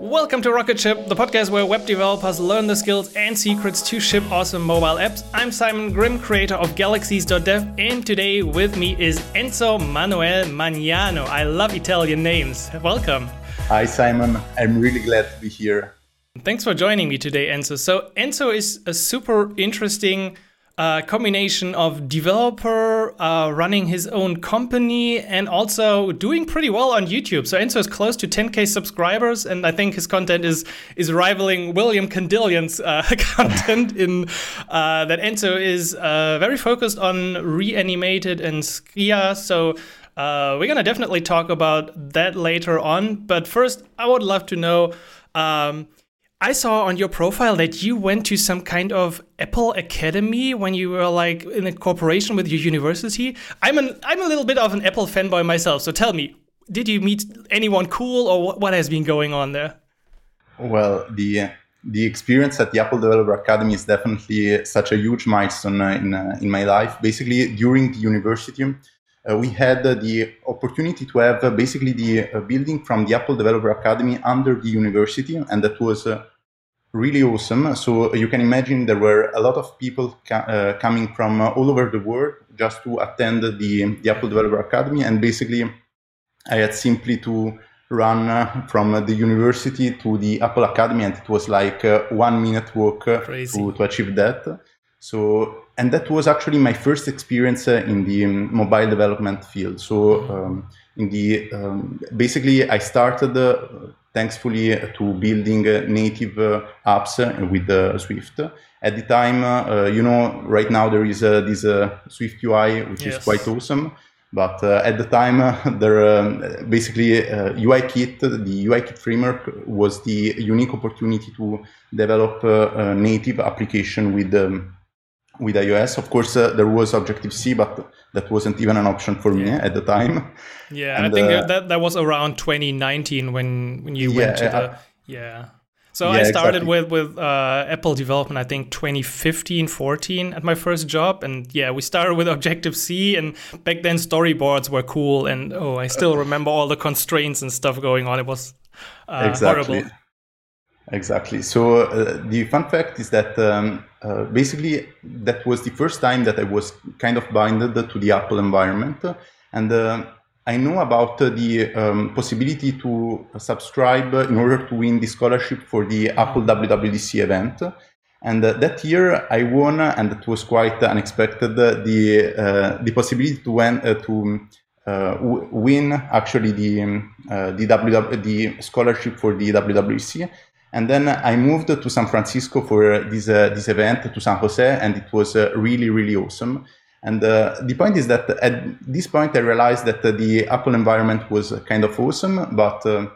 Welcome to Rocket Ship, the podcast where web developers learn the skills and secrets to ship awesome mobile apps. I'm Simon Grimm, creator of Galaxies.dev, and today with me is Enzo Manuel Mangano. I love Italian names. Welcome. Hi, Simon. I'm really glad to be here. Thanks for joining me today, Enzo. So, Enzo is a super interesting a combination of developer uh, running his own company and also doing pretty well on YouTube. So Enzo is close to 10k subscribers, and I think his content is is rivaling William Candillon's uh, content in uh, that Enzo is uh, very focused on reanimated and Skia. So. Uh, we're gonna definitely talk about that later on, but first, I would love to know um, I saw on your profile that you went to some kind of Apple Academy when you were like in a cooperation with your university. I'm an I'm a little bit of an Apple fanboy myself, so tell me, did you meet anyone cool or what has been going on there? Well, the the experience at the Apple Developer Academy is definitely such a huge milestone in uh, in my life. Basically, during the university, uh, we had uh, the opportunity to have uh, basically the uh, building from the Apple Developer Academy under the university, and that was uh, really awesome. So you can imagine there were a lot of people ca- uh, coming from all over the world just to attend the, the Apple Developer Academy, and basically I had simply to run from the university to the Apple Academy, and it was like one minute walk to, to achieve that. So and that was actually my first experience uh, in the um, mobile development field. So um, in the um, basically I started uh, thankfully uh, to building uh, native uh, apps with Swift. At the time, you know, right now there is this Swift UI, which yes. is quite awesome. But uh, at the time, uh, there um, basically uh, UIKit, the UIKit framework, was the unique opportunity to develop a native application with um, with iOS. Of course, uh, there was Objective C, but that wasn't even an option for me at the time. Yeah, and, I think uh, that that was around 2019 when when you yeah, went to the yeah. So yeah, I started exactly. with with uh, Apple development. I think 2015, 14 at my first job, and yeah, we started with Objective C, and back then storyboards were cool, and oh, I still remember all the constraints and stuff going on. It was uh, exactly. horrible. Exactly. So uh, the fun fact is that um, uh, basically that was the first time that I was kind of binded to the Apple environment, and uh, I know about the um, possibility to subscribe in order to win the scholarship for the Apple WWDC event. And uh, that year I won, and it was quite unexpected, the uh, the possibility to win to uh, win actually the um, uh, the WW, the scholarship for the WWDC and then I moved to San Francisco for this uh, this event to San Jose, and it was uh, really really awesome. And uh, the point is that at this point I realized that the Apple environment was kind of awesome, but uh,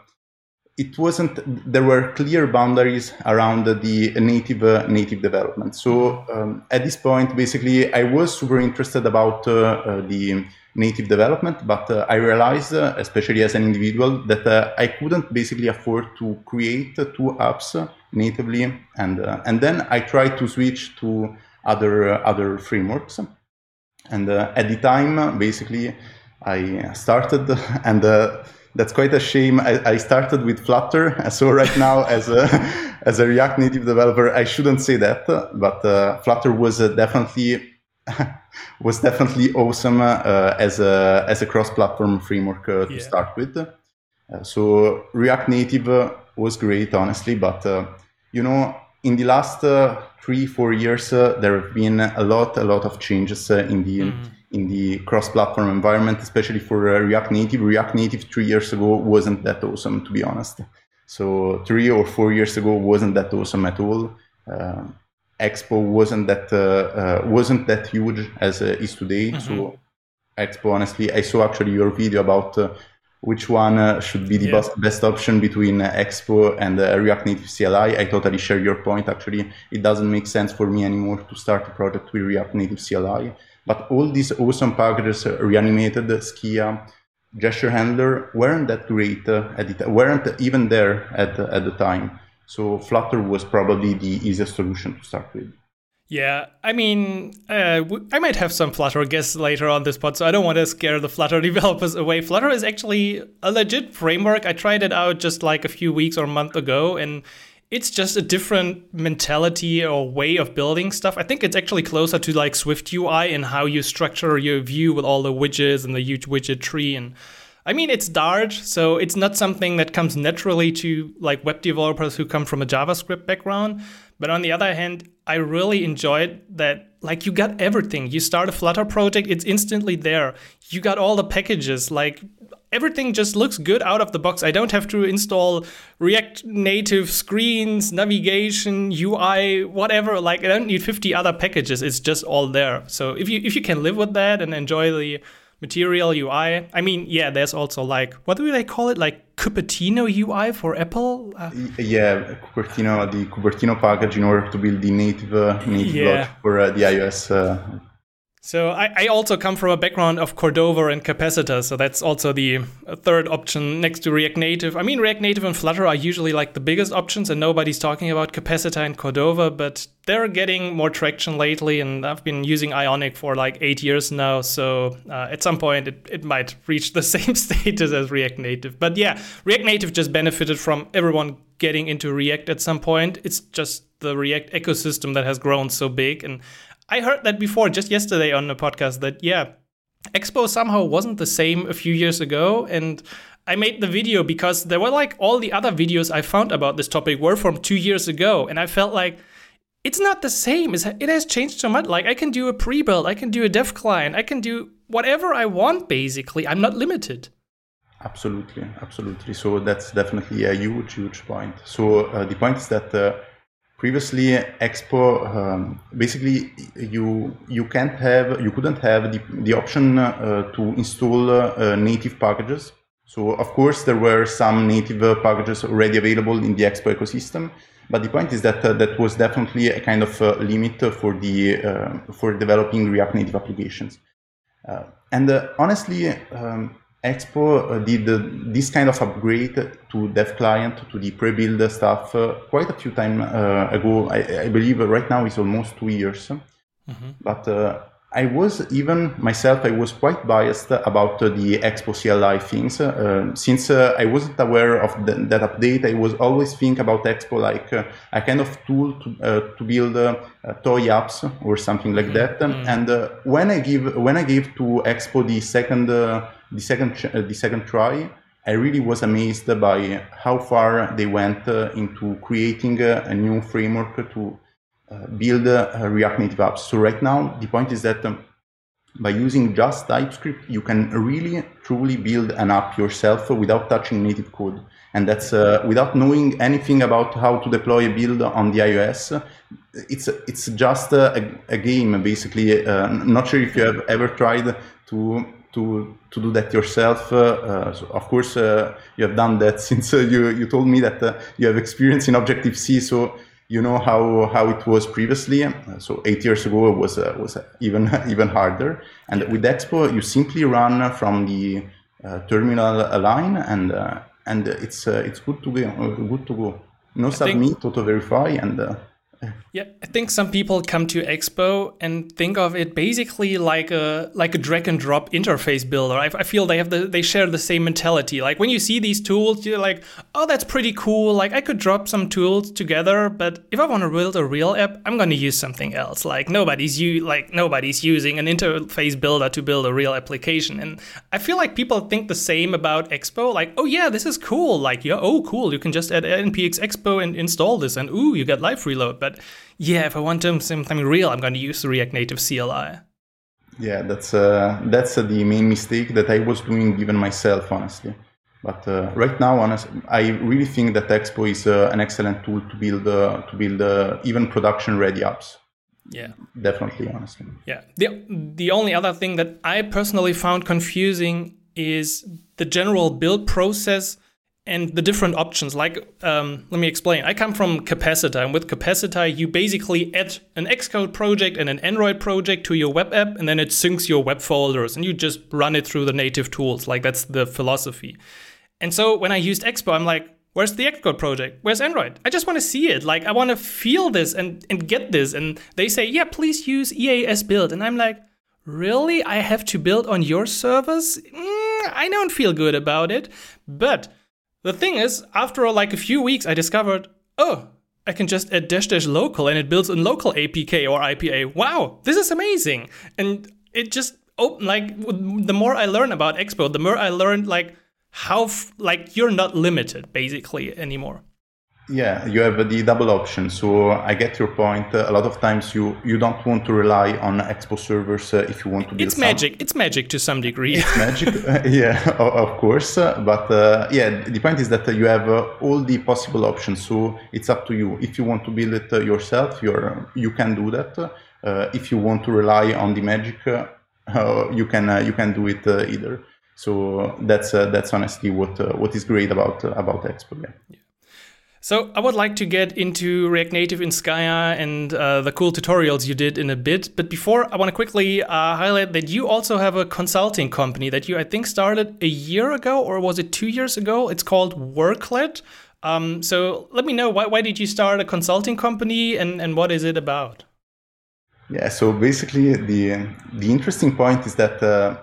it wasn't. There were clear boundaries around the native uh, native development. So um, at this point, basically, I was super interested about uh, the native development, but uh, I realized, uh, especially as an individual, that uh, I couldn't basically afford to create two apps natively, and and then I tried to switch to other other frameworks, and at the time, basically, I started and that's quite a shame. I, I, started with Flutter, so right now as a as a React Native developer, I shouldn't say that, but uh, Flutter was uh, definitely was definitely awesome uh, as a as a cross-platform framework uh, to yeah. start with. Uh, so React Native uh, was great, honestly, but uh, you know, in the last uh, three four years, there have been a lot a lot of changes in the mm. in the cross-platform environment, especially for React Native. React Native three years ago wasn't that awesome, to be honest. So three or four years ago wasn't that awesome at all. Expo wasn't that uh, uh, wasn't that huge as uh, is today. Mm-hmm. So Expo, honestly, I saw actually your video about which one should be the yeah. best, best option between Expo and React Native CLI. I totally share your point. Actually, it doesn't make sense for me anymore to start a project with React Native CLI. But all these awesome packages, reanimated, Skia, gesture handler, weren't that great uh, at it, weren't even there at, at the time. So Flutter was probably the easiest solution to start with. Yeah, I mean, uh, I might have some Flutter guests later on this pod, so I don't want to scare the Flutter developers away. Flutter is actually a legit framework. I tried it out just like a few weeks or a month ago, and it's just a different mentality or way of building stuff. I think it's actually closer to like Swift UI and how you structure your view with all the widgets and the huge widget tree. And I mean, it's Dart, so it's not something that comes naturally to like web developers who come from a JavaScript background. But on the other hand, I really enjoyed that like you got everything. You start a Flutter project, it's instantly there. You got all the packages, like everything just looks good out of the box. I don't have to install React Native screens, navigation, UI, whatever. Like I don't need 50 other packages. It's just all there. So if you if you can live with that and enjoy the Material UI. I mean, yeah, there's also like what do they call it? Like Cupertino UI for Apple. Uh, yeah, Cupertino, the Cupertino package in order to build the native uh, native yeah. for uh, the iOS uh, so I, I, also come from a background of Cordova and Capacitor, so that's also the third option next to React Native. I mean, React Native and Flutter are usually like the biggest options, and nobody's talking about Capacitor and Cordova, but they're getting more traction lately, and I've been using Ionic for like eight years now, so uh, at some point it, it might reach the same status as React Native. But yeah, React Native just benefited from everyone getting into React at some point. It's just the React ecosystem that has grown so big, and I heard that before just yesterday on the podcast that yeah, Expo somehow wasn't the same a few years ago and I made the video because there were like all the other videos I found about this topic were from 2 years ago and I felt like it's not the same. It has changed so much. Like I can do a pre-build, I can do a dev client, I can do whatever I want basically. I'm not limited. Absolutely, absolutely. So that's definitely a huge, huge point. So uh, the point is that uh, previously expo um, basically you you can't have you couldn't have the, the option uh, to install uh, native packages. So of course there were some native uh, packages already available in the expo ecosystem but the point is that uh, that was definitely a kind of uh, limit for the uh, for developing react native applications. And honestly um, Expo uh, did uh, this kind of upgrade to Dev Client, to the pre-build stuff, uh, quite a few time ago. I, I, believe right now it's almost two years. Mm-hmm. But I was even myself, I was quite biased about uh, the Expo CLI things. Uh, since uh, I wasn't aware of the, that update, I was always think about Expo like a kind of tool to, to build toy apps or something like mm-hmm. that. Mm-hmm. And when I give when I gave to Expo the second the second the second try, I really was amazed by how far they went into creating a new framework to uh, build React Native apps. So right now, the point is that um, by using just TypeScript, you can really truly build an app yourself without touching native code. And that's uh, without knowing anything about how to deploy a build on the iOS. It's it's just a, a game, basically. Uh, not sure if you have ever tried to to to do that yourself. Uh, uh, so of course, uh, you have done that since you you told me that you have experience in Objective C. So you know how how it was previously. So eight years ago it was uh, was even even harder. And with Expo, you simply run from the uh, terminal line, and uh, and it's uh, it's good to go. Good to go. No submit, auto verify, and yeah, I think some people come to Expo and think of it basically like a like a drag and drop interface builder. I, I, feel they have the they share the same mentality. Like when you see these tools, you're like, oh, that's pretty cool. Like I could drop some tools together, but if I want to build a real app, I'm going to use something else. Like nobody's you like nobody's using an interface builder to build a real application. And I feel like people think the same about Expo. Like, oh yeah, this is cool. Like yeah, oh cool, you can just add npx expo and install this, and ooh, you get live reload. But yeah, if I want to something real, I'm going to use the React Native CLI. Yeah, that's uh, that's uh, the main mistake that I was doing even myself, honestly. But uh, right now, honestly, I really think that Expo is uh, an excellent tool to build uh, to build uh, even production-ready apps. Yeah, definitely, honestly. Yeah. the The only other thing that I personally found confusing is the general build process and the different options. Like, um, let me explain. I come from Capacitor, and with Capacitor, you basically add an Xcode project and an Android project to your web app, and then it syncs your web folders, and you just run it through the native tools. Like, that's the philosophy. And so when I used Expo, I'm like, Where's the Xcode project? Where's Android? I just want to see it. Like, I want to feel this and, and get this. And they say, yeah, please use EAS build. And I'm like, really? I have to build on your servers? Mm, I don't feel good about it. But the thing is, after like a few weeks, I discovered, oh, I can just add dash dash local and it builds in local APK or IPA. Wow, this is amazing. And it just open like the more I learn about Expo, the more I learned like how like you're not limited basically anymore. Yeah, you have the double option. So I get your point. a lot of times you you don't want to rely on Expo servers uh, if you want to. Build it's magic. It's magic to some degree. It's magic. Uh, yeah, of course. but uh, yeah, the point is that you have uh, all the possible options. So it's up to you. If you want to build it uh, yourself, you're you can do that. if you want to rely on the magic, you can you can do it either. So that's that's honestly what what is great about about Expo. Yeah. yeah. So I would like to get into React Native in Skia and uh, the cool tutorials you did in a bit. But before, I want to quickly uh, highlight that you also have a consulting company that you, I think, started a year ago, or was it two years ago? It's called Worklet. Um, so let me know why, why did you start a consulting company and, and what is it about? Yeah, so basically the the interesting point is that uh,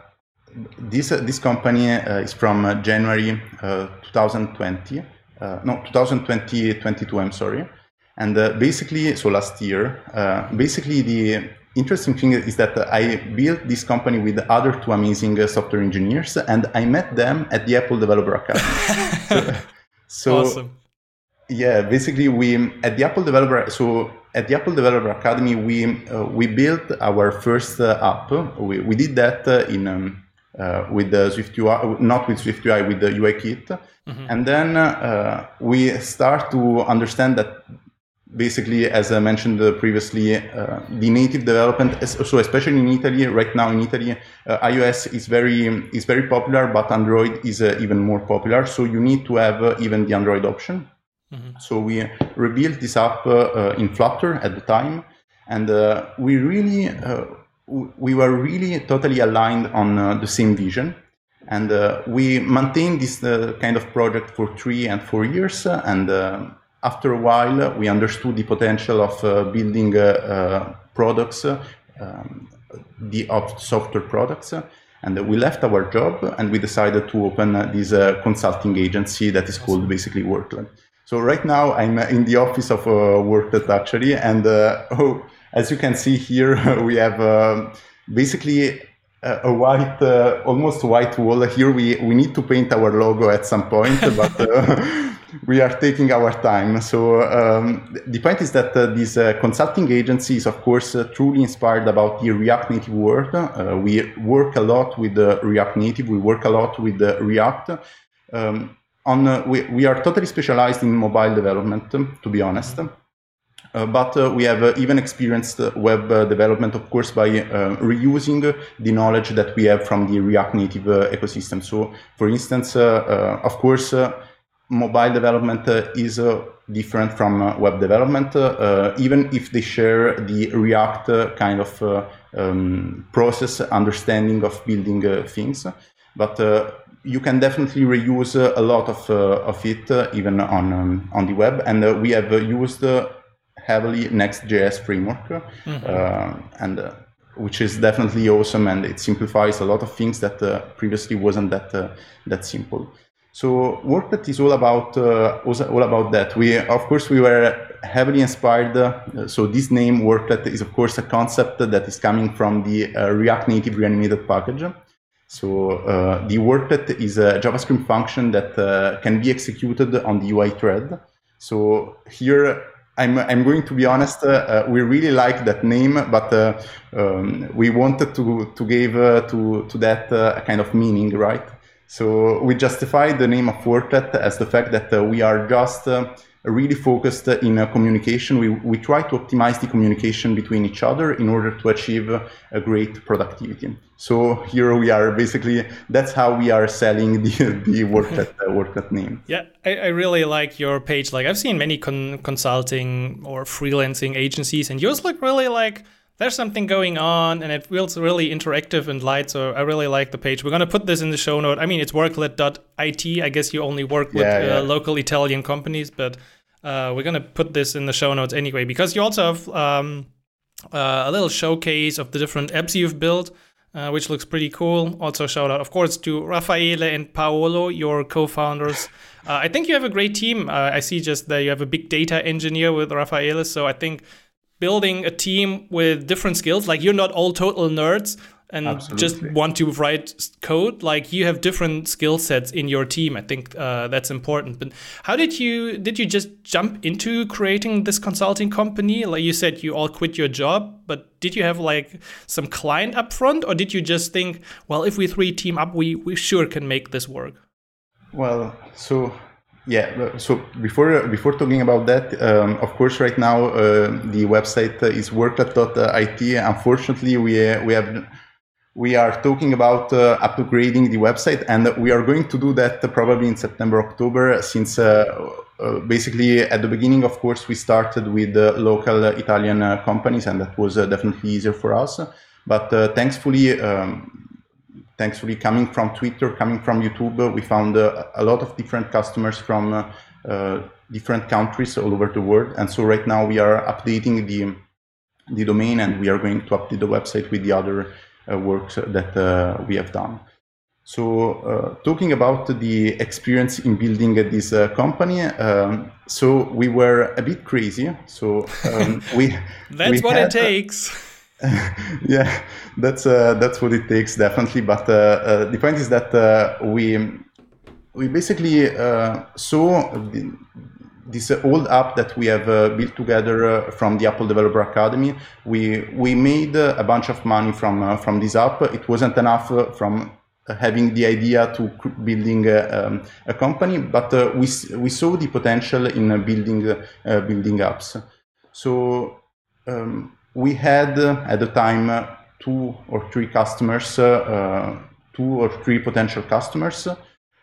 this uh, this company uh, is from uh, January 2020 uh, no 2020 22 i'm sorry and uh, basically so last year uh, basically the interesting thing is that i built this company with other two amazing software engineers and i met them at the apple developer academy so, so awesome. yeah basically we at the apple developer so at the Apple Developer Academy, we uh, we built our first uh, app. We, we did that uh, in um, with the Swift UI, not with Swift UI, with the UI kit. Mm-hmm. And then uh, we start to understand that basically, as I mentioned previously, uh, the native development, so especially in Italy, right now in Italy, uh, iOS is very is very popular, but Android is uh, even more popular. So you need to have uh, even the Android option. Mm-hmm. So we rebuilt this app uh, in Flutter at the time, and we really we were really totally aligned on the same vision. And uh, we maintained this uh, kind of project for three and four years. Uh, and uh, after a while, we understood the potential of uh, building uh, products, um, the software products. And we left our job and we decided to open this consulting agency that is called basically Worklet. So right now I'm in the office of Worklet actually. And oh, as you can see here, we have basically a white, uh, almost white wall. Here we, we need to paint our logo at some point, but uh, we are taking our time. So um, the point is that uh, this uh, consulting agency is, of course, uh, truly inspired about the React Native world. Uh, we work a lot with React Native. We work a lot with React. Um, on we, we are totally specialized in mobile development, to be honest. Uh, but uh, we have uh, even experienced uh, web uh, development, of course, by uh, reusing the knowledge that we have from the React Native ecosystem. So, for instance, of course, mobile development is different from web development, even if they share the React kind of um, process understanding of building things. But you can definitely reuse a lot of, of it even on, um, on the web. And we have used heavily Next.js framework, mm-hmm. uh, and uh, which is definitely awesome, and it simplifies a lot of things that uh, previously wasn't that uh, that simple. So Worklet is all about uh, all about that. We of course we were heavily inspired. Uh, so this name Worklet is of course a concept that is coming from the React Native reanimated package. So the Worklet is a JavaScript function that can be executed on the UI thread. So here I'm, I'm going to be honest, uh, uh, we really like that name, but uh, um, we wanted to, to give uh, to, to that uh, a kind of meaning, right? So we justify the name of Worklet as the fact that uh, we are just really focused in communication. We, we try to optimize the communication between each other in order to achieve a great productivity. So here we are basically, that's how we are selling the, the Worklet, uh, name. Yeah, I, I, really like your page. Like I've seen many con- consulting or freelancing agencies and yours look really like there's something going on and it feels really interactive and light. So I really like the page. We're going to put this in the show note. I mean, it's worklet.it. I guess you only work with yeah, yeah. Uh, local Italian companies, but uh, we're going to put this in the show notes anyway, because you also have um, uh, a little showcase of the different apps you've built. Uh, which looks pretty cool. Also, shout out, of course, to Raffaele and Paolo, your co founders. Uh, I think you have a great team. Uh, I see just that you have a big data engineer with Raffaele. So I think building a team with different skills. Like you're not all total nerds and Absolutely. just want to write code. Like you have different skill sets in your team. I think uh, that's important. But how did you did you just jump into creating this consulting company? Like you said, you all quit your job, but did you have like some client upfront, or did you just think, well, if we three team up, we we sure can make this work? Well, so yeah, so before before talking about that, um, of course, right now uh, the website is worklet.it. Unfortunately, we uh, we have we are talking about uh, upgrading the website, and we are going to do that probably in September, October. Since uh, uh, basically at the beginning, of course, we started with local Italian companies, and that was definitely easier for us. But thankfully. Um, thankfully coming from Twitter, coming from YouTube, we found uh, a lot of different customers from uh, uh, different countries all over the world. And so right now we are updating the, the domain and we are going to update the website with the other works that we have done. So, uh, talking about the experience in building this uh, company, um, so we were a bit crazy. So um, we that's we what had, it takes. yeah, that's uh, that's what it takes definitely. But uh, uh, the point is that uh, we we basically uh, saw the, this old app that we have uh, built together from the Apple Developer Academy. We we made a bunch of money from from this app. It wasn't enough from having the idea to building a, um, a company, but we we saw the potential in building building apps. So. Um, we had uh, at the time uh, two or three customers, uh, two or three potential customers,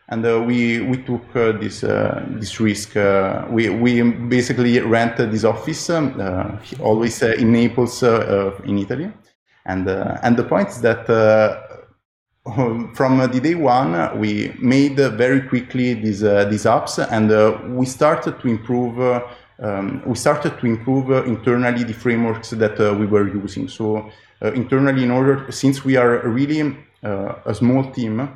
and we we took this this risk. we we basically rented this office, um, always in Naples, in Italy, and and the point is that from the day one, we made very quickly these uh, these apps, and uh, we started to improve uh, um, we started to improve uh, internally the frameworks that uh, we were using. So uh, internally, in order, since we are really a small team,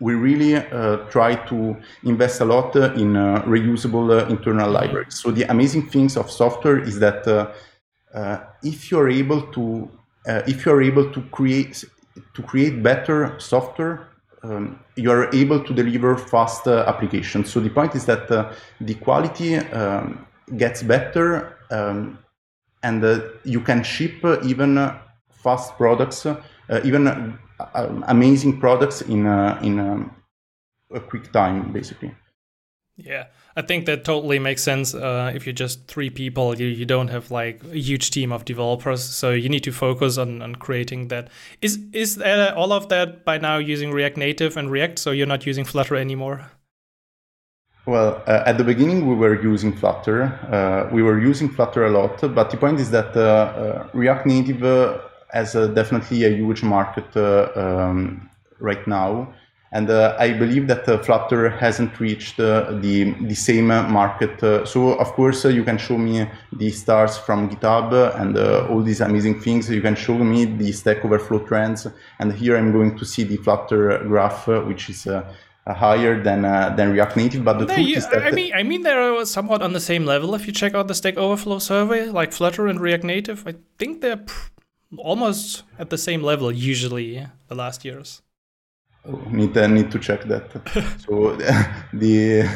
we really uh, try to invest a lot uh, in uh, reusable internal libraries. So the amazing things of software is that if you're able to if you're able to create to create better software, um, you are able to deliver fast applications. So the point is that the quality um, gets better um, and uh, you can ship uh, even fast products, uh, even um, amazing products in, in um, a quick time, basically. Yeah, I think that totally makes sense. Uh, if you're just three people, you, you don't have like a huge team of developers, so you need to focus on, on creating that. Is is all of that by now using React Native and React? So you're not using Flutter anymore? Well, uh, at the beginning, we were using Flutter. Uh, we were using Flutter a lot, but the point is that uh, uh React Native uh, has definitely a huge market uh, um, right now. And I believe that Flutter hasn't reached the, the same market. so, of course, you can show me the stars from GitHub and all these amazing things. You can show me the Stack Overflow trends. And here I'm going to see the Flutter graph, which is uh, higher than uh, than React Native. But the truth you, is that I mean, I mean, they're somewhat on the same level. If you check out the Stack Overflow survey, like Flutter and React Native, I think they're almost at the same level usually the last years. Oh, need uh, need to check that. so the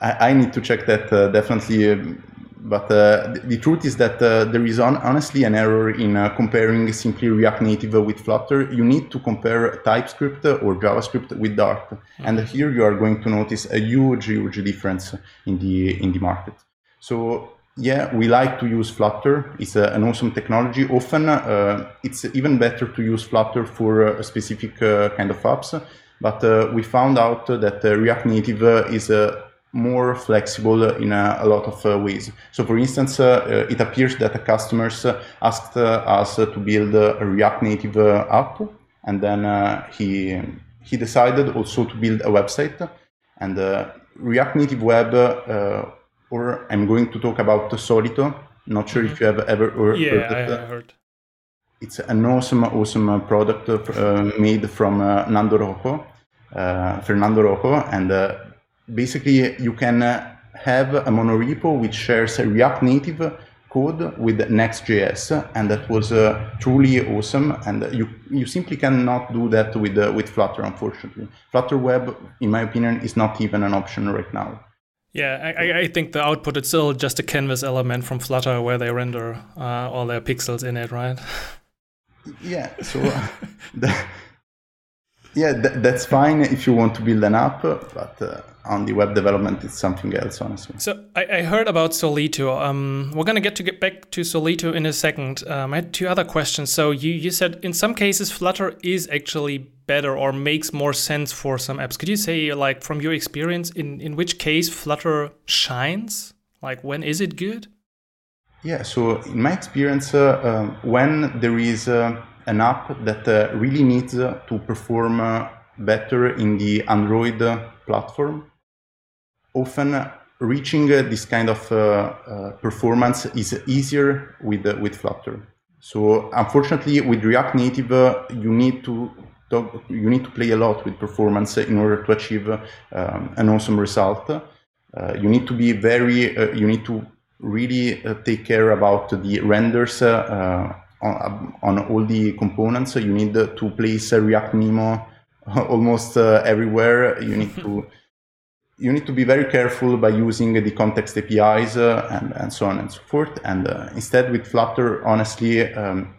I, I, need to check that uh, definitely. Um, but uh, the, the, truth is that uh, there is on, honestly an error in uh, comparing simply React Native with Flutter. You need to compare TypeScript or JavaScript with Dart, mm-hmm. and here you are going to notice a huge, huge difference in the in the market. So yeah, we like to use Flutter. It's a, an awesome technology. Often uh, it's even better to use Flutter for a specific uh, kind of apps. But uh, we found out that React Native is more flexible in a, lot of uh, ways. So, for instance, uh, it appears that the customers asked us to build a React Native app, and then he he decided also to build a website. And React Native Web, or I'm going to talk about Solito. Not sure mm-hmm. if you have ever heard, yeah, heard it. Heard. It's an awesome, awesome product uh, made from uh, Nando Rojo, uh, Fernando Rojo, and basically you can uh, have a monorepo which shares a React Native code with Next.js, and that was uh, truly awesome. And you you simply cannot do that with uh, with Flutter, unfortunately. Flutter Web, in my opinion, is not even an option right now. Yeah, I, I think the output is still just a canvas element from Flutter where they render uh, all their pixels in it, right? Yeah. So the, yeah, th- that's fine if you want to build an app, but uh, on the web development, it's something else, honestly. So I, I heard about Solito. Um, we're gonna get to get back to Solito in a second. Um, I had two other questions. So you you said in some cases Flutter is actually better or makes more sense for some apps. Could you say like from your experience in in which case Flutter shines? Like when is it good? Yeah. So in my experience, uh, um, when there is uh, an app that uh, really needs uh, to perform uh, better in the Android platform. Often reaching this kind of performance is easier with, with Flutter. So unfortunately, with React Native, you need to talk, you need to play a lot with performance in order to achieve um, an awesome result. Uh, you need to be very, uh, you need to really uh, take care about the renders on, on all the components. So You need to place a React Memo almost uh, everywhere. You need to you need to be very careful by using the context APIs uh, and, and so on and so forth. And uh, instead, with Flutter, honestly, um,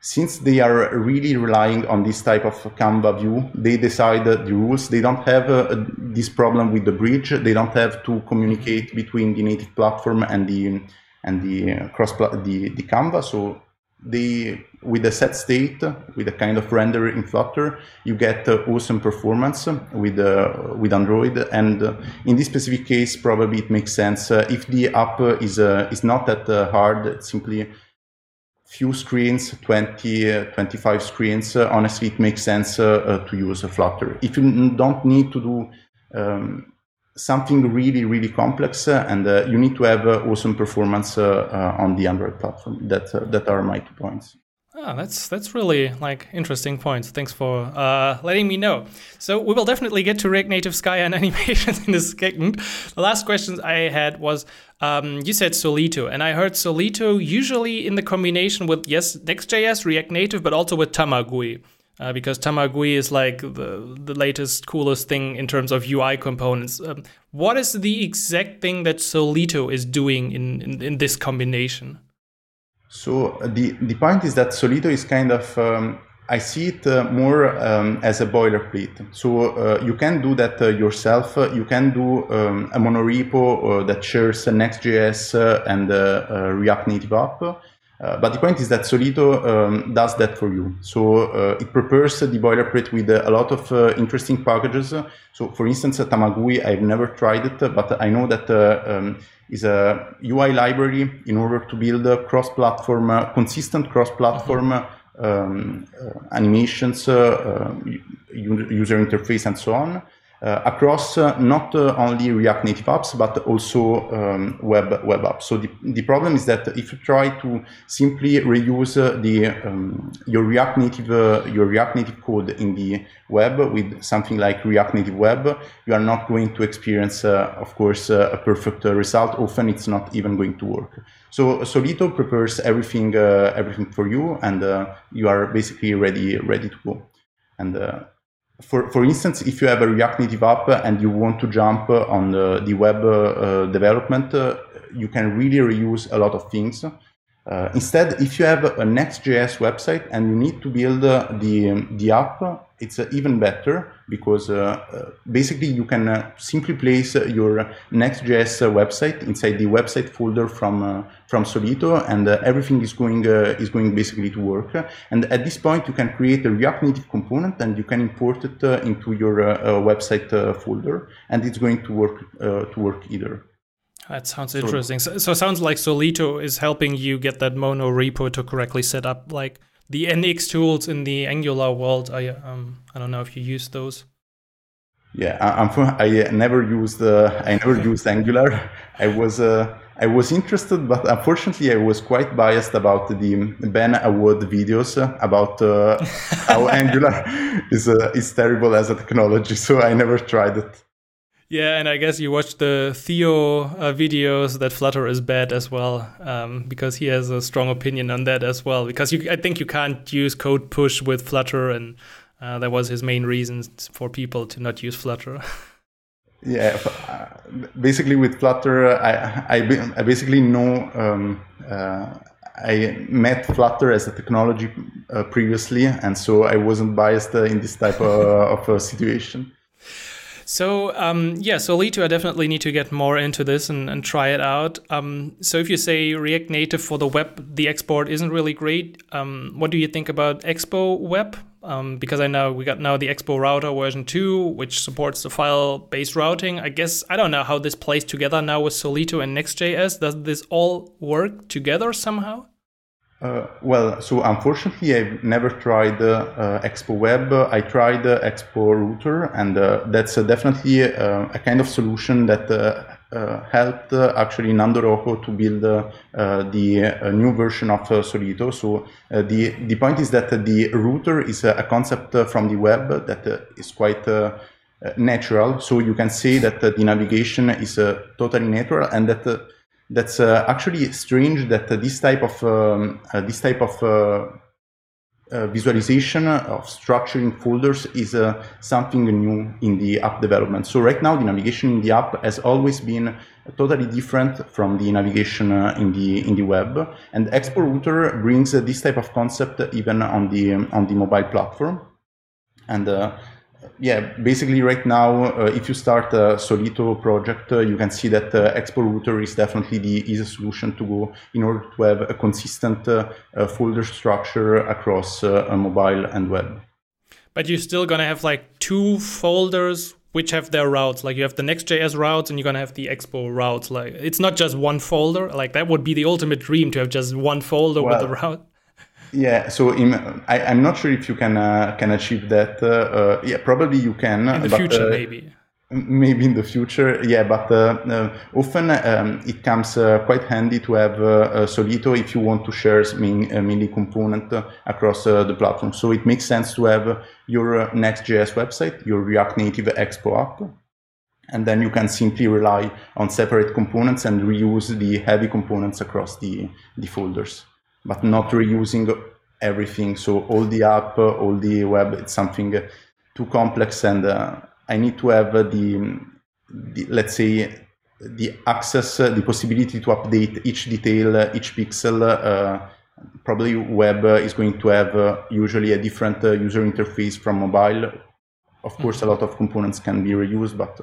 since they are really relying on this type of Canva view, they decide the rules. They don't have uh, this problem with the bridge. They don't have to communicate between the native platform and the and the uh, cross the the Canva. So they with a set state with a kind of render in flutter you get uh, awesome performance with uh, with android. And uh, in this specific case probably it makes sense uh, if the app is uh, is not that uh, hard it's simply few screens 20 25 screens honestly it makes sense to use a flutter. If you don't need to do um, something really, really complex, uh, and uh, you need to have uh, awesome performance on the Android platform. That that are my two points. Oh, that's that's really like interesting points. Thanks for uh, letting me know. So we will definitely get to React Native Skia and animations in a second. The last question I had was um, you said Solito, and I heard Solito usually in the combination with yes Next.js, React Native, but also with Tamagui uh, because Tamagui is like the, the latest, coolest thing in terms of UI components. Um, what is the exact thing that Solito is doing in, in, in this combination? So uh, the, the point is that Solito is kind of, um, I see it uh, more um, as a boilerplate. So uh, you can do that uh, yourself. you can do um, a monorepo uh, that shares Next.js and React Native app. Uh, but the point is that Solito um, does that for you. So uh, it prepares the boilerplate with a lot of uh, interesting packages. So for instance, Tamagui, I've never tried it, but I know that uh, um, is a UI library in order to build a cross-platform, uh, consistent cross-platform um, animations, user interface, and so on Uh, across uh, not uh, only React Native apps, but also um, web, web apps. So the, the problem is that if you try to simply reuse uh, the, um, your React Native, uh, your React Native code in the web with something like React Native Web, you are not going to experience, of course, a perfect result. Often it's not even going to work. So Solito prepares everything, everything for you, and you are basically ready, ready to go. And for, for instance, if you have a React Native app and you want to jump on the, the web uh, development, uh, you can really reuse a lot of things. Uh, instead, if you have a Next.js website and you need to build uh, the, the app, it's uh, even better because uh, uh, basically you can uh, simply place your Next.js website inside the website folder from from Solito, and everything is going is going basically to work. And at this point, you can create a React Native component and you can import it into your website folder, and it's going to work to work either. That sounds interesting. So, so, it sounds like Solito is helping you get that mono repo to correctly set up, like the NX tools in the Angular world. I um I don't know if you use those. Yeah, I, I never used uh, I never used Angular. I was uh, I was interested, but unfortunately, I was quite biased about the Ben Awad videos about uh, how Angular is uh, is terrible as a technology. So I never tried it. Yeah, and I guess you watched the Theo uh, videos that Flutter is bad as well, um, because he has a strong opinion on that as well. Because you, I think you can't use code push with Flutter, and uh, that was his main reason for people to not use Flutter. yeah, uh, basically with Flutter, I, I, I basically know. Um, uh, I met Flutter as a technology uh, previously, and so I wasn't biased uh, in this type of, of situation. So um, yeah, Solito, I definitely need to get more into this and, and try it out. Um, so if you say React Native for the web, the export isn't really great. Um, what do you think about Expo Web? Um, because I know we got now the Expo Router version two, which supports the file-based routing. I guess I don't know how this plays together now with Solito and Next.js. Does this all work together somehow? Uh, well, so unfortunately, I've never tried uh, uh, Expo Web. I tried uh, Expo Router, and uh, that's uh, definitely uh, a kind of solution that uh, helped actually Nando Rojo to build the new version of Solito. So the the point is that the router is a concept from the web that is quite natural. So you can say that the navigation is totally natural, and that that's uh, actually strange that uh, this type of um, uh, this type of uh, uh, visualization of structuring folders is uh, something new in the app development. So right now, the navigation in the app has always been totally different from the navigation in the in the web. And Expo Router brings this type of concept even on the on the mobile platform. And yeah, basically right now, uh, if you start a Solito project, uh, you can see that uh, Expo Router is definitely the easiest solution to go in order to have a consistent uh, folder structure across uh, mobile and web. But you're still gonna have like two folders which have their routes. Like you have the Next.js routes and you're gonna have the Expo routes. Like it's not just one folder. Like that would be the ultimate dream to have just one folder well, with the route. Yeah, so in, I, am not sure if you can uh, can achieve that. Uh, uh, yeah, probably you can. In the but, future, uh, maybe. Maybe in the future, yeah, but uh, often um, it comes quite handy to have Solito if you want to share many component across the platform. So it makes sense to have your Next.js website, your React Native Expo app, and then you can simply rely on separate components and reuse the heavy components across the, the folders but not reusing everything. So all the app, all the web, it's something too complex, and uh, I need to have the, the, let's say the access, the possibility to update each detail, each pixel. Uh, probably web is going to have uh, usually a different uh, user interface from mobile. Of course, a lot of components can be reused, but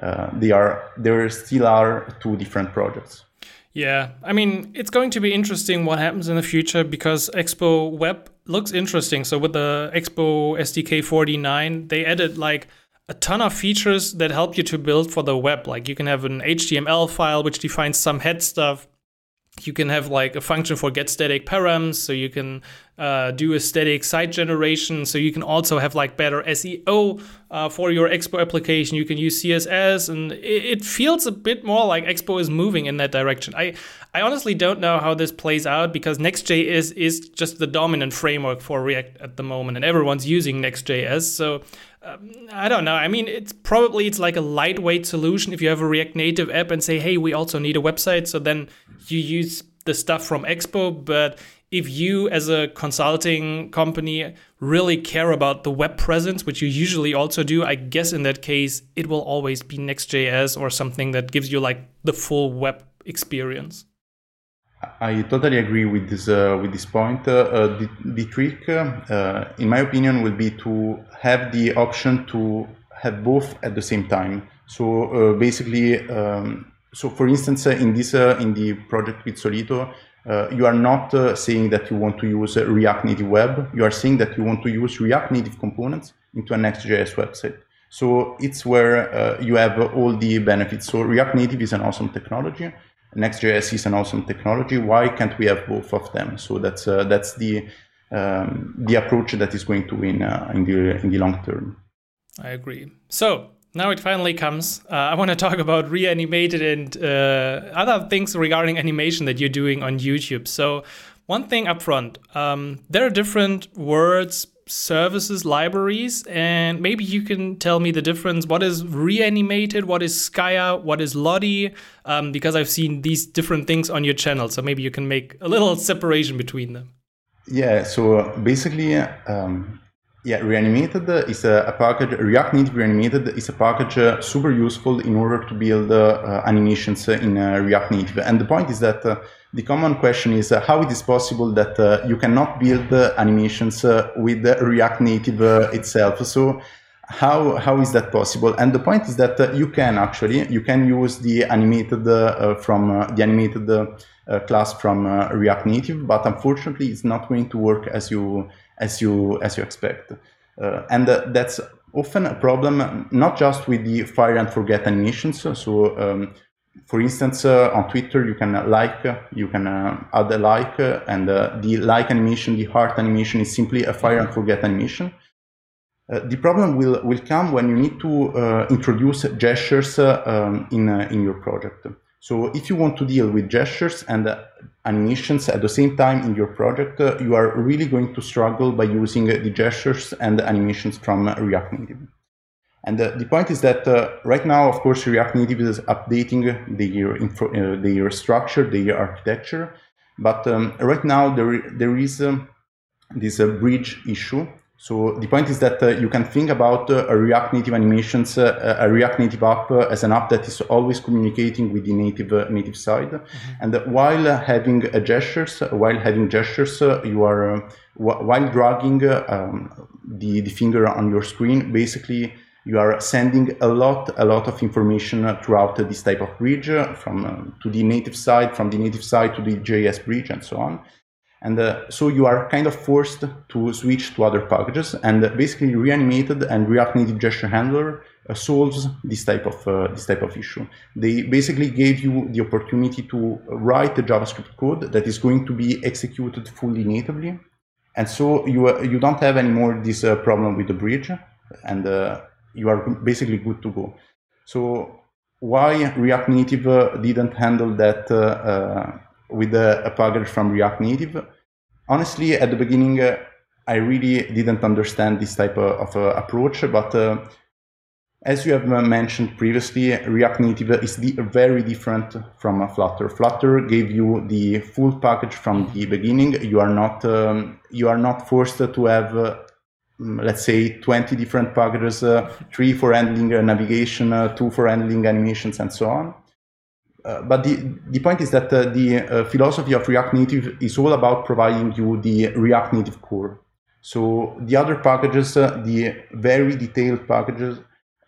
uh, they are there still are two different projects. Yeah, I mean, it's going to be interesting what happens in the future because Expo Web looks interesting. So with the Expo SDK 49, they added like a ton of features that help you to build for the web. Like you can have an HTML file which defines some head stuff you can have like a function for get static params so you can uh, do a static site generation so you can also have like better seo uh, for your expo application you can use css and it, it, feels a bit more like expo is moving in that direction i i honestly don't know how this plays out because nextjs is, is just the dominant framework for react at the moment and everyone's using nextjs so um, I don't know. I mean, it's probably it's like a lightweight solution if you have a React Native app and say, "Hey, we also need a website." So then you use the stuff from Expo, but if you as a consulting company really care about the web presence, which you usually also do, I guess in that case it will always be Next.js or something that gives you like the full web experience. I totally agree with this uh, with this point. Uh, uh the, the trick, uh, in my opinion, will be to have the option to have both at the same time. So uh, basically, um, so for instance, in this in the project with Solito, you are not saying that you want to use React Native Web. You are saying that you want to use React Native components into a Next.js website. So it's where uh, you have all the benefits. So React Native is an awesome technology. Next.js is an awesome technology. Why can't we have both of them? So that's uh, that's the um, the approach that is going to win uh, in the in the long term. I agree. So now it finally comes. Uh, I want to talk about reanimated and uh, other things regarding animation that you're doing on YouTube. So one thing up front, um, there are different words services libraries and maybe you can tell me the difference. What is reanimated? What is skia what is lottie um, because i've seen these different things on your channel so maybe you can make a little separation between them. Yeah so basically um, yeah reanimated is a, a, package react native reanimated is a package uh, super useful in order to build uh, animations in uh, react native and the point is that uh, the common question is uh, how it is possible that uh, you cannot build uh, animations uh, with React Native uh, itself. So how how is that possible? And the point is that uh, you can actually you can use the animated from the animated class from React Native, but unfortunately it's not going to work as you as you as you expect. and that's often a problem not just with the fire and forget animations. So um, for instance, uh, on Twitter, you can like, you can uh, add a like, uh, and the like animation, the heart animation is simply a fire and forget animation. Uh, the problem will, will come when you need to uh, introduce gestures uh, um, in, in your project. So if you want to deal with gestures and animations at the same time in your project, you are really going to struggle by using the gestures and animations from React Native. And the, the point is that uh, right now, of course, React Native is updating the info, uh, their structure, their architecture. But um, right now, there, there is um, this uh, bridge issue. So the point is that uh, you can think about uh, a React Native animations, uh, a React Native app as an app that is always communicating with the native native side. Mm-hmm. And while having gestures, while having gestures, you are while dragging um, the, the finger on your screen, basically you are sending a lot, a lot of information throughout this type of bridge from uh, to the native side, from the native side to the JS bridge, and so on. And uh, so you are kind of forced to switch to other packages. And basically, reanimated and React Native Gesture Handler uh, solves this type of uh, this type of issue. They basically gave you the opportunity to write the JavaScript code that is going to be executed fully natively, and so you uh, you don't have anymore this uh, problem with the bridge. And you are basically good to go. So why React Native uh, didn't handle that uh, uh, with a, a, package from React Native? Honestly, at the beginning, uh, I really didn't understand this type of, of approach, but as you have mentioned previously, React Native is very different from Flutter. Flutter gave you the full package from the beginning. You are not um, you are not forced to have Mm, let's say 20 different packages, uh, three for handling uh, navigation, uh, two for handling animations, and so on. Uh, but the, the point is that uh, the uh, philosophy of React Native is all about providing you the React Native core. So the other packages, the very detailed packages,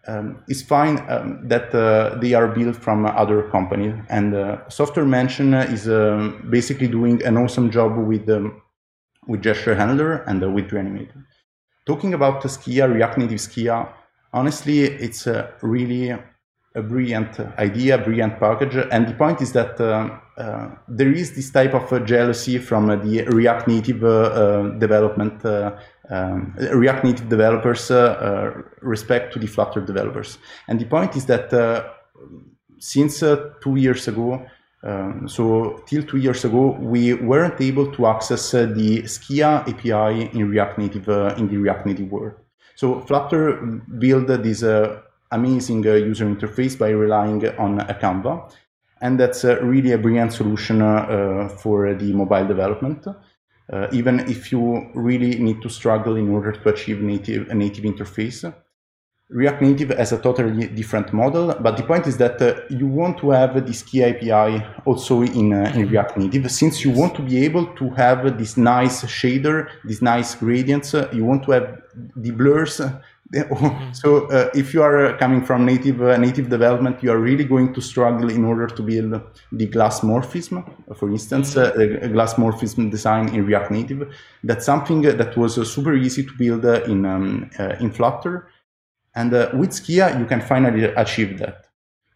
um, it's fine um, that they are built from other companies. And Software Mansion is um, basically doing an awesome job with um, with Gesture Handler and with Reanimated talking about the Skia, React Native Skia, honestly, it's really a brilliant idea, brilliant package. And the point is that uh, uh, there is this type of uh, jealousy from uh, the React Native uh, uh, development, um, React Native developers respect to the Flutter developers. And the point is that since two years ago, um, so till two years ago, we weren't able to access the Skia API in React Native in the React Native world. So Flutter built this amazing uh, user interface by relying on a Canva, and that's uh, really a brilliant solution uh, for the mobile development. even if you really need to struggle in order to achieve native a native interface, React Native has a totally different model, but the point is that uh, you want to have this Skia API also in, uh, in React Native, since you want to be able to have this nice shader, these nice gradients, uh, you want to have the blurs. Mm-hmm. so uh, if you are coming from native uh, native development, you are really going to struggle in order to build the glass morphism, for instance, mm-hmm. uh, a glass morphism design in React Native. That's something that was super easy to build in um, in Flutter and uh, with Skia, you can finally achieve that.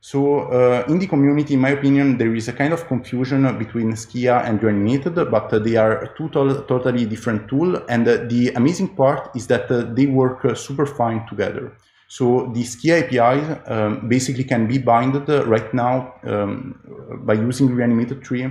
So uh, in the community, in my opinion, there is a kind of confusion between Skia and Reanimated, but uh, they are two to- totally different tools. And uh, the amazing part is that uh, they work uh, super fine together. So the Skia API um, basically can be binded right now um, by using Reanimated 3 uh,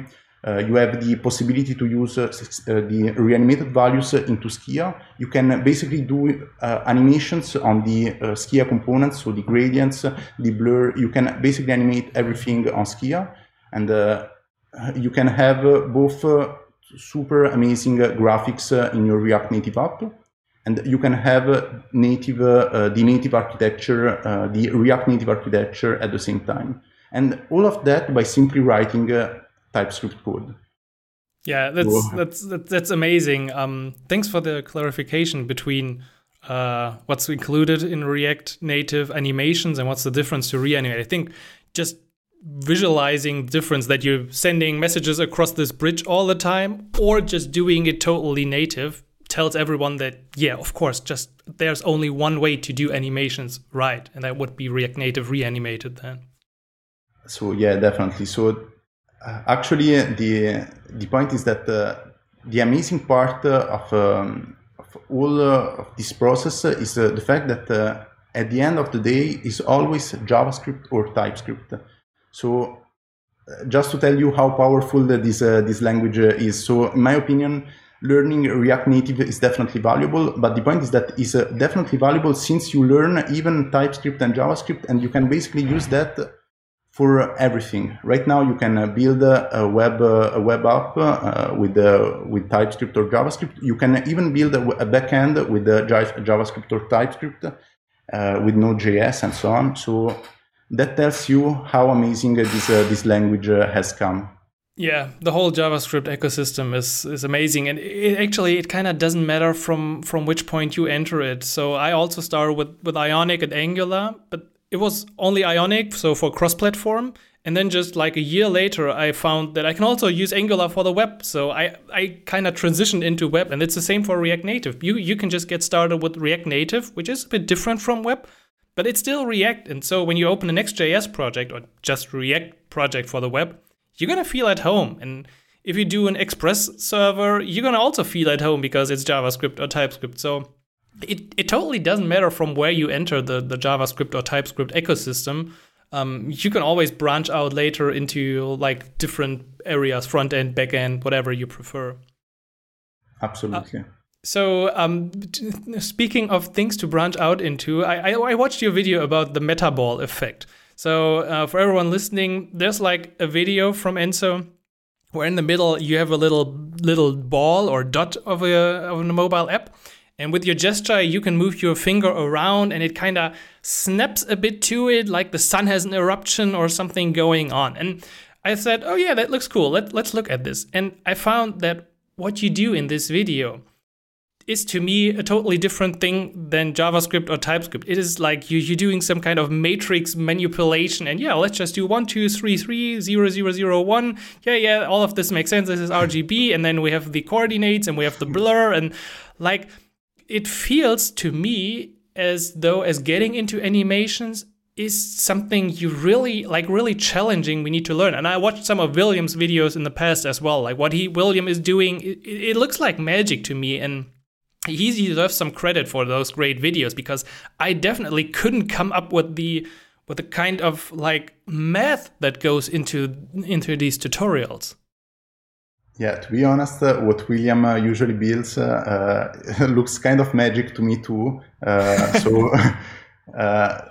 you have the possibility to use uh, uh, the reanimated values into Skia. You can basically do animations on the Skia components, so the gradients, the blur. You can basically animate everything on Skia, and you can have both super amazing graphics in your React Native app and you can have native uh, the native architecture uh, the react native architecture at the same time and all of that by simply writing uh, TypeScript code. Yeah, that's that's that's amazing. Um, thanks for the clarification between uh, what's included in React Native animations and what's the difference to reanimate. I think just visualizing the difference that you're sending messages across this bridge all the time or just doing it totally native tells everyone that yeah of course just there's only one way to do animations right and that would be react native reanimated then so yeah definitely so actually, uh, the the point is that uh, the amazing part of, um, of all of this process is the fact that at the end of the day is always JavaScript or TypeScript. So just to tell you how powerful this uh, this language is. So, in my opinion, learning React Native is definitely valuable. But the point is that it's uh, definitely valuable since you learn even TypeScript and JavaScript, and you can basically use that for everything. Right now, you can uh, build a web a web app uh, with with TypeScript or JavaScript. You can even build a, a backend with JavaScript or TypeScript uh, with Node.js and so on. So that tells you how amazing this this language has come. Yeah, the whole JavaScript ecosystem is is amazing, and it, actually it kind of doesn't matter from from which point you enter it. So I also started with with Ionic and Angular, but it was only Ionic, so for cross platform. And then just like a year later, I found that I can also use Angular for the web. So I, I kind of transitioned into web, and it's the same for React Native. You, you can just get started with React Native, which is a bit different from web, but it's still React. And so when you open an Next.js project or just React project for the web, you're going to feel at home. And if you do an Express server, you're going to also feel at home because it's JavaScript or TypeScript. So it, it totally doesn't matter from where you enter the, the JavaScript or TypeScript ecosystem. Um, you can always branch out later into like different areas, front end, back end, whatever you prefer. Absolutely. Uh, so, um, speaking of things to branch out into, I, I, I watched your video about the metaball effect. So, uh, for everyone listening, there's like a video from Enzo where in the middle you have a little little ball or dot of a of a mobile app, and with your gesture, you can move your finger around and it kind of snaps a bit to it, like the sun has an eruption or something going on. And I said, oh, yeah, that looks cool. Let, let's look at this. And I found that what you do in this video is to me a totally different thing than JavaScript or TypeScript. It is like you, you're doing some kind of matrix manipulation, and yeah, let's just do one, two, three, three, zero, zero, zero, one. Yeah, yeah, all of this makes sense. This is RGB, and then we have the coordinates and we have the blur, and like it feels to me as though as getting into animations is something you really like really challenging we need to learn. And i watched some of william's videos in the past as well. Like what he william is doing it, it looks like magic to me and he deserves some credit for those great videos because i definitely couldn't come up with the with the kind of like math that goes into into these tutorials yeah, to be honest, uh, what William uh, usually builds uh, uh looks kind of magic to me too. Uh, so, uh,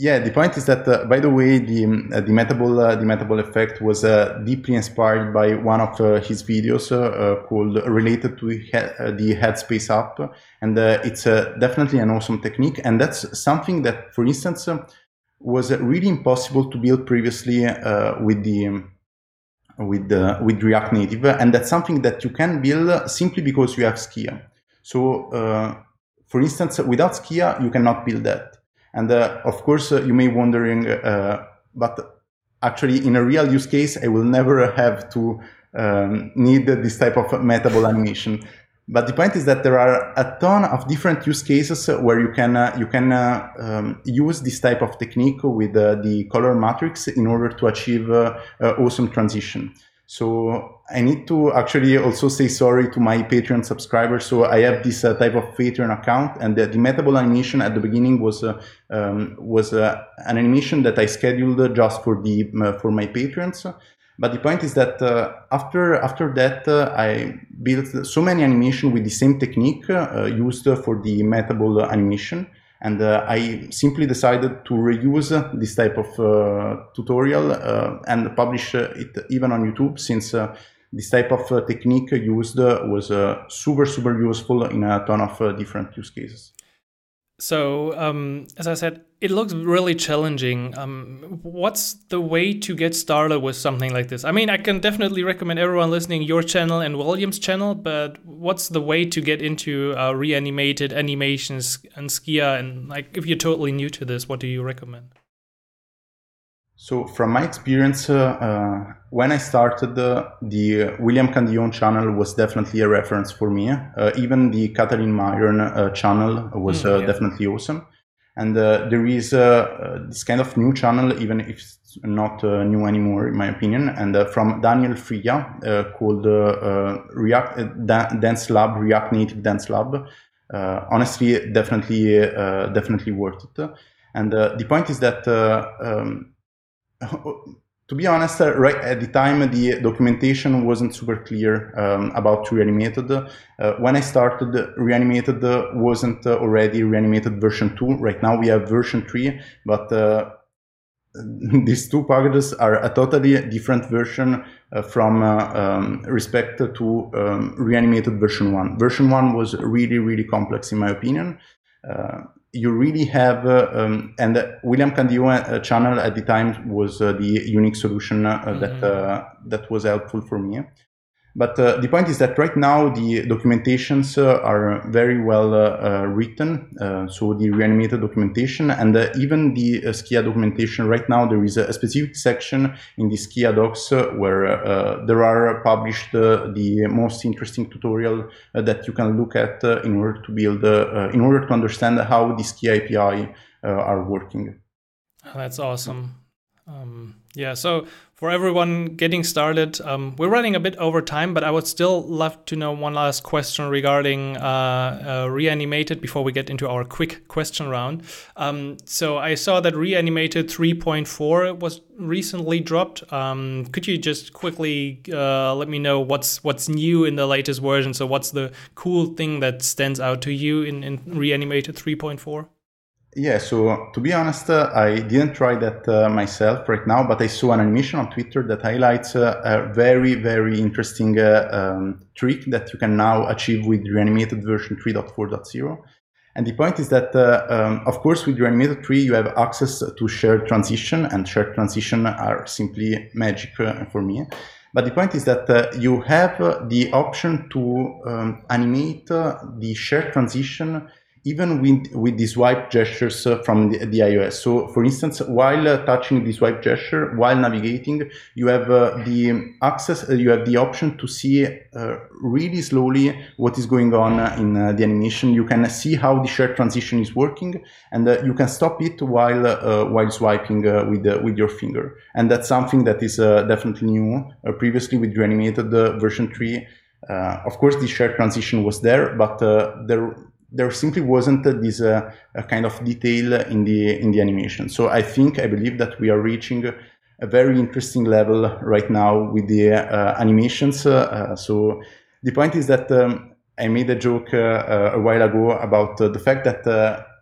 yeah, the point is that, uh, by the way, the uh, the Metaball uh, the Metaball effect was uh, deeply inspired by one of uh, his videos uh, called related to the Headspace app, and it's definitely an awesome technique. And that's something that, for instance, was really impossible to build previously with the with with React Native, and that's something that you can build simply because you have Skia. So, for instance, without Skia, you cannot build that. And uh, of course, uh, you may be wondering, uh, but actually, in a real use case, I will never have to um, need this type of Metaball animation. But the point is that there are a ton of different use cases where you can uh, you can uh, um, use this type of technique with uh, the color matrix in order to achieve awesome transition. So I need to actually also say sorry to my Patreon subscribers. So I have this uh, type of Patreon account, and the, the animation at the beginning was uh, um, was uh, an animation that I scheduled just for the uh, for my patrons. But the point is that uh, after after that, uh, I built so many animation with the same technique used for the Metaball animation and uh, I simply decided to reuse this type of uh, tutorial uh, and publish it even on YouTube since this type of technique used was super, super useful in a ton of different use cases. So, um, as I said, it looks really challenging. Um, what's the way to get started with something like this? I mean, I can definitely recommend everyone listening your channel and William's channel, but what's the way to get into uh, reanimated animations and Skia? And like, if you're totally new to this, what do you recommend? So from my experience, uh, uh, when I started, uh, the uh, William Candillon channel was definitely a reference for me. Uh, even the Catalin Miron uh, channel was mm, yeah. definitely awesome. And there is this kind of new channel, even if it's not new anymore, in my opinion, and from Daniel Friyia called React Dan's Lab, React Native Dan's Lab. honestly, definitely, definitely worth it. And the point is that um, to be honest, uh, right at the time, the documentation wasn't super clear um, about Reanimated. Uh, when I started, Reanimated wasn't uh, already Reanimated version 2. Right now we have version 3, but uh, these two packages are a totally different version uh, from uh, um, respect to um, Reanimated version 1. Version 1 was really, really complex in my opinion you really have, uh, um, and William Candillon uh, channel at the time was uh, the unique solution mm-hmm. that that was helpful for me. But uh, the point is that right now the documentations uh, are very well uh, uh written. Uh, so the reanimated documentation and uh, even the Skia documentation right now, there is a, specific section in the Skia docs where there are published the most interesting tutorial that you can look at in order to build, in order to understand how the Skia API are working. That's awesome. Um, yeah, so for everyone getting started, um, we're running a bit over time, but I would still love to know one last question regarding uh, uh, Reanimated before we get into our quick question round. Um, so I saw that Reanimated 3.4 was recently dropped. Um, could you just quickly uh, let me know what's what's new in the latest version? So what's the cool thing that stands out to you in, in Reanimated 3.4? Yeah, so to be honest, uh, I didn't try that uh, myself right now, but I saw an animation on Twitter that highlights uh, a very, very interesting uh, um, trick that you can now achieve with reanimated version 3.4.0. And the point is that, uh, um, of course, with reanimated 3, you have access to shared transition, and shared transition are simply magic uh, for me. But the point is that you have the option to um, animate the shared transition even with, with the swipe gestures uh, from the, the, iOS. So for instance, while uh, touching the swipe gesture, while navigating, you have uh, the access, uh, you have the option to see uh, really slowly what is going on uh, in the animation. You can see how the shared transition is working and you can stop it while, while swiping with, with your finger. And that's something that is definitely new. previously with Reanimated version 3, of course, the shared transition was there, but there there simply wasn't this uh, kind of detail in the in the animation. So I think I believe that we are reaching a very interesting level right now with the uh, animations. Uh, so the point is that um, I made a joke uh, uh, a while ago about uh, the fact that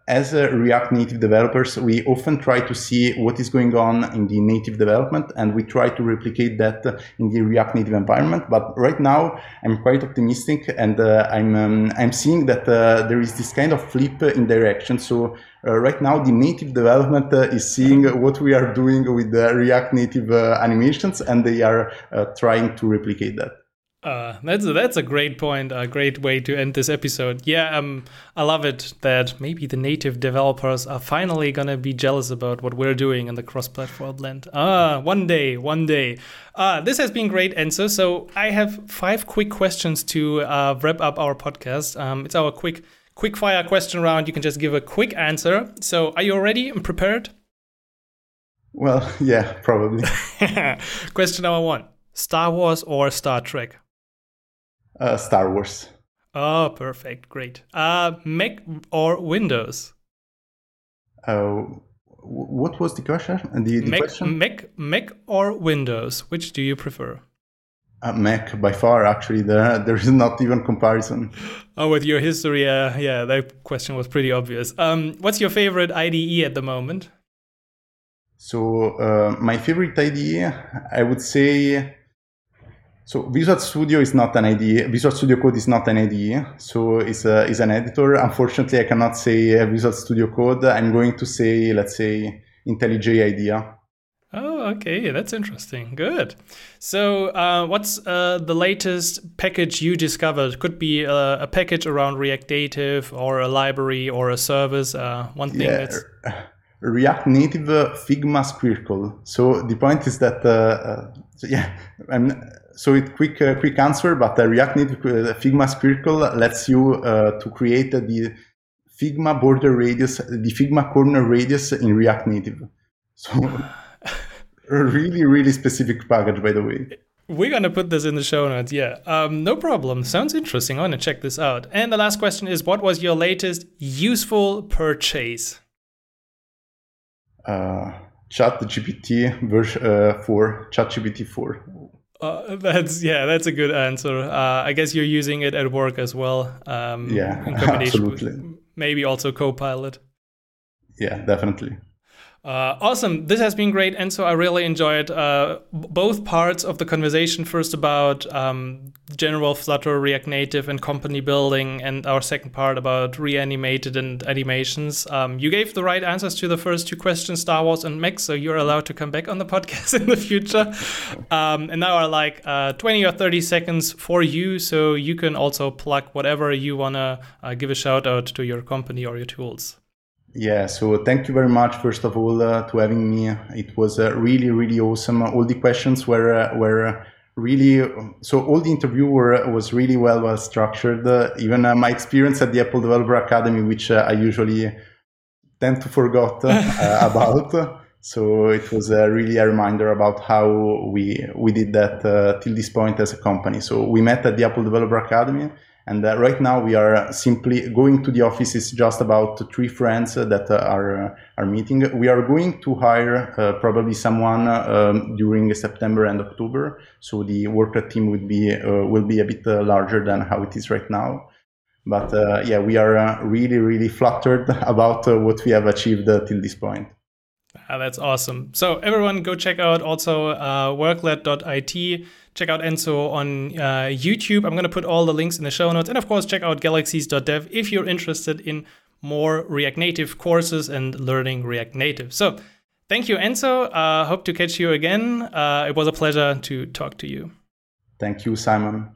as React Native developers, we often try to see what is going on in the native development and we try to replicate that in the React Native environment. But right now, I'm quite optimistic and uh, I'm, um, I'm seeing that uh, there is this kind of flip in direction. So uh, right now, the native development uh, is seeing what we are doing with the React Native uh, animations and they are trying to replicate that. Uh, that's a, that's a great point, a great way to end this episode. Yeah, um, I love it that maybe the native developers are finally gonna be jealous about what we're doing in the cross-platform land. Ah, one day, one day. Uh, this has been great, Enzo. So I have five quick questions to uh, wrap up our podcast. Um, it's our quick quick fire question round. You can just give a quick answer. So are you ready and prepared? Well, yeah, probably. question number one: Star Wars or Star Trek? Uh, Star Wars. Oh, perfect. Great. Uh, Mac or Windows? Uh, what was the question? The, the Mac, question? Mac, Mac or Windows? Which do you prefer? Uh, Mac by far. Actually, there there is not even comparison. Oh, with your history, uh, yeah, that question was pretty obvious. Um, what's your favorite IDE at the moment? So uh, my favorite IDE, I would say so Visual Studio is not an IDE. Visual Studio Code is not an IDE. So it's, a, it's an editor. Unfortunately, I cannot say Visual Studio Code. I'm going to say, let's say, IntelliJ IDEA. Oh, okay. That's interesting. Good. So, uh, what's uh, the latest package you discovered? Could be uh, a package around React Native or a library or a service. Uh, one thing yeah. that's. React Native Figma Squircle. So the point is that, uh, so yeah, I'm so it quick uh, quick answer, but uh, React Native uh, Figma Squircle lets you uh, to create the Figma border radius, the Figma corner radius in React Native. So a really really specific package, by the way. We're gonna put this in the show notes. Yeah, um, no problem. Sounds interesting. I want to check this out. And the last question is, what was your latest useful purchase? Uh, ChatGPT version uh, 4, ChatGPT 4. Uh, that's yeah, that's a good answer. Uh, I guess you're using it at work as well. Um, yeah, absolutely. maybe also Copilot. Yeah, definitely. Uh, awesome. This has been great. Enzo I really enjoyed uh, both parts of the conversation. First, about um, general Flutter, React Native, and company building, and our second part about reanimated and animations. Um, you gave the right answers to the first two questions, Star Wars and Mac, so you're allowed to come back on the podcast in the future. Um, and now are like uh, 20 or 30 seconds for you, so you can also plug whatever you want to uh, give a shout out to your company or your tools. Yeah, so thank you very much, first of all, uh, to having me. It was uh, really, really awesome. All the questions were uh, were really so. All the interview were, was really well, well structured. Uh, even uh, my experience at the Apple Developer Academy, which uh, I usually tend to forget about. So it was really a reminder about how we we did that till this point as a company. So we met at the Apple Developer Academy and uh, right now we are simply going to the office is just about three friends that uh, are, uh, are meeting. We are going to hire uh, probably someone um, during September and October. So the Worklet team would be, uh, will be a bit uh, larger than how it is right now. But yeah, we are really, really flattered about what we have achieved till this point. Ah, that's awesome. So everyone go check out also worklet.it check out Enzo on uh, YouTube. I'm going to put all the links in the show notes. And of course, check out galaxies.dev if you're interested in more React Native courses and learning React Native. So thank you, Enzo. Uh, hope to catch you again. Uh, it was a pleasure to talk to you. Thank you, Simon.